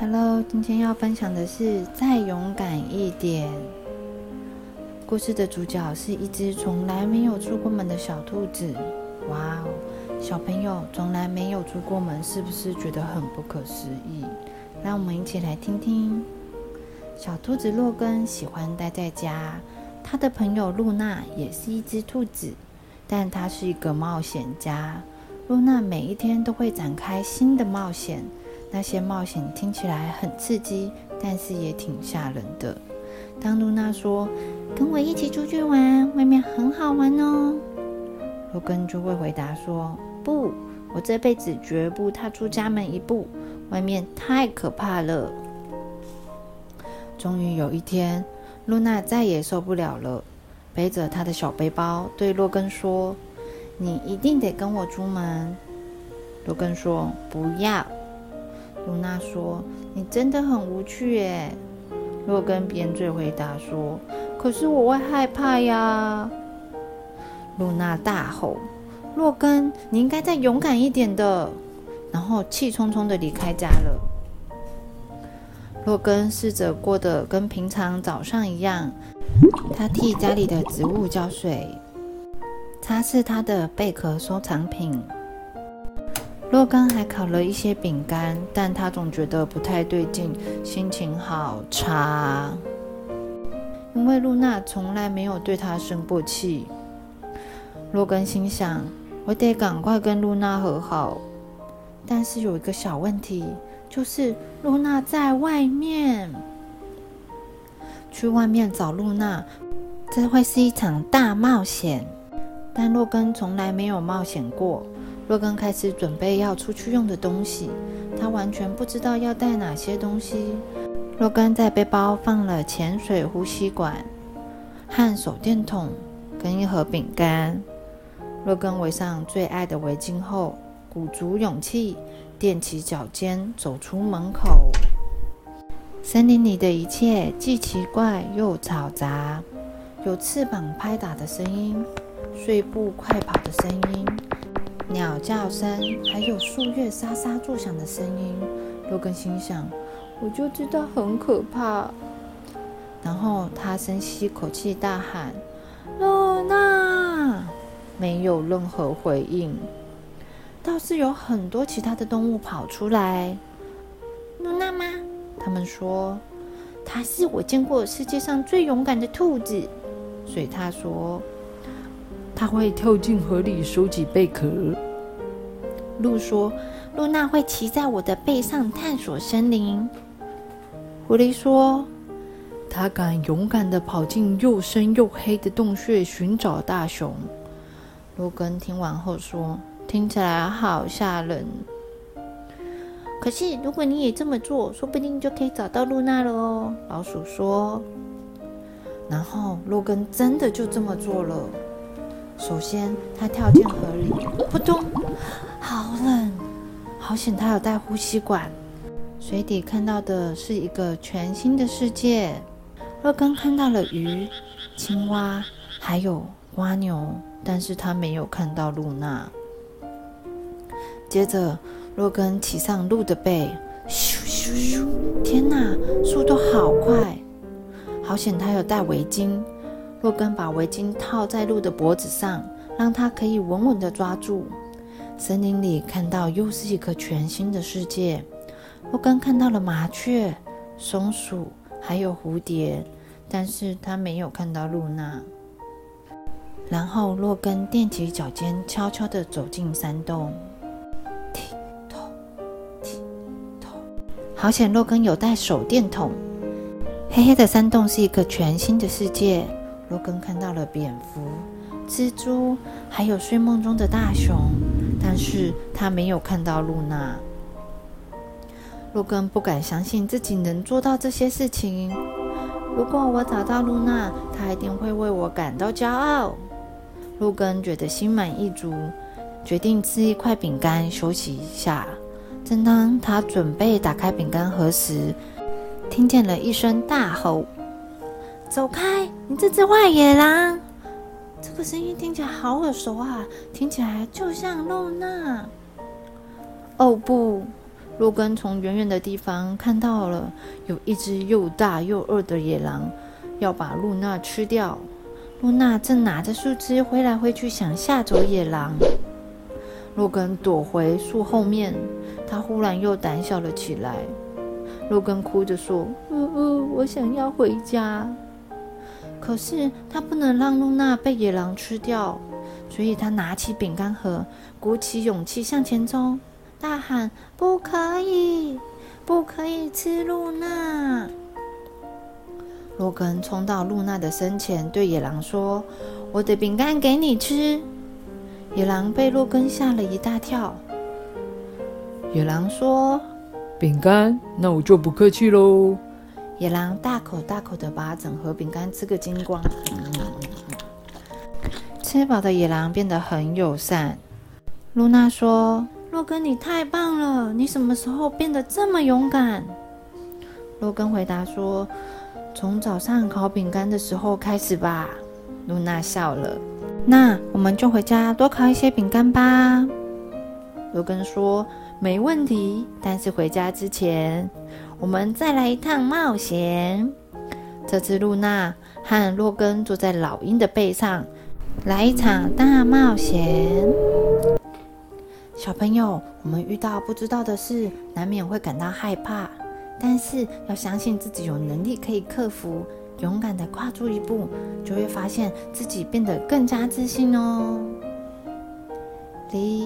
Hello，今天要分享的是再勇敢一点。故事的主角是一只从来没有出过门的小兔子。哇哦，小朋友从来没有出过门，是不是觉得很不可思议？让我们一起来听听。小兔子洛根喜欢待在家，他的朋友露娜也是一只兔子，但她是一个冒险家。露娜每一天都会展开新的冒险，那些冒险听起来很刺激，但是也挺吓人的。当露娜说：“跟我一起出去玩，外面很好玩哦。”洛根就会回答说：“不，我这辈子绝不踏出家门一步，外面太可怕了。”终于有一天，露娜再也受不了了，背着她的小背包，对洛根说：“你一定得跟我出门。”洛根说：“不要。”露娜说：“你真的很无趣耶。”洛根扁嘴回答说：“可是我会害怕呀。”露娜大吼：“洛根，你应该再勇敢一点的！”然后气冲冲的离开家了。洛根试着过得跟平常早上一样，他替家里的植物浇水，擦拭他的贝壳收藏品。洛根还烤了一些饼干，但他总觉得不太对劲，心情好差。因为露娜从来没有对他生过气。洛根心想：我得赶快跟露娜和好。但是有一个小问题。就是露娜在外面，去外面找露娜，这会是一场大冒险。但洛根从来没有冒险过。洛根开始准备要出去用的东西，他完全不知道要带哪些东西。洛根在背包放了潜水呼吸管和手电筒，跟一盒饼干。洛根围上最爱的围巾后，鼓足勇气。踮起脚尖走出门口，森林里的一切既奇怪又嘈杂，有翅膀拍打的声音，碎步快跑的声音，鸟叫声，还有树叶沙沙作响的声音。洛根心想：“我就知道很可怕。”然后他深吸一口气，大喊：“露娜！”没有任何回应。倒是有很多其他的动物跑出来。露娜吗？他们说它是我见过世界上最勇敢的兔子。所以他说它会跳进河里收集贝壳。鹿说露娜会骑在我的背上探索森林。狐狸说他敢勇敢的跑进又深又黑的洞穴寻找大熊。罗根听完后说。听起来好吓人，可是如果你也这么做，说不定就可以找到露娜了哦。老鼠说。然后洛根真的就这么做了。首先，他跳进河里，扑通，好冷，好险！他有带呼吸管。水底看到的是一个全新的世界。洛根看到了鱼、青蛙，还有蜗牛，但是他没有看到露娜。接着，洛根骑上鹿的背，咻咻咻！天哪，速度好快！好险，他有带围巾。洛根把围巾套在鹿的脖子上，让它可以稳稳地抓住。森林里看到又是一个全新的世界。洛根看到了麻雀、松鼠，还有蝴蝶，但是他没有看到露娜。然后，洛根踮起脚尖，悄悄地走进山洞。好险，洛根有带手电筒。黑黑的山洞是一个全新的世界。洛根看到了蝙蝠、蜘蛛，还有睡梦中的大熊，但是他没有看到露娜。洛根不敢相信自己能做到这些事情。如果我找到露娜，她一定会为我感到骄傲。洛根觉得心满意足，决定吃一块饼干休息一下。正当他准备打开饼干盒时，听见了一声大吼：“走开，你这只坏野狼！”这个声音听起来好耳熟啊，听起来就像露娜。哦不！洛根从远远的地方看到了有一只又大又饿的野狼，要把露娜吃掉。露娜正拿着树枝挥来挥去，想吓走野狼。洛根躲回树后面，他忽然又胆小了起来。洛根哭着说：“呃呃，我想要回家。”可是他不能让露娜被野狼吃掉，所以他拿起饼干盒，鼓起勇气向前冲。大喊：“不可以，不可以吃露娜！”洛根冲到露娜的身前，对野狼说：“我的饼干给你吃。”野狼被洛根吓了一大跳。野狼说：“饼干，那我就不客气喽。”野狼大口大口的把整盒饼干吃个精光。吃饱的野狼变得很友善。露娜说。洛根，你太棒了！你什么时候变得这么勇敢？洛根回答说：“从早上烤饼干的时候开始吧。”露娜笑了。那我们就回家多烤一些饼干吧。洛根说：“没问题。”但是回家之前，我们再来一趟冒险。这次露娜和洛根坐在老鹰的背上，来一场大冒险。小朋友，我们遇到不知道的事，难免会感到害怕，但是要相信自己有能力可以克服，勇敢的跨出一步，就会发现自己变得更加自信哦。The end.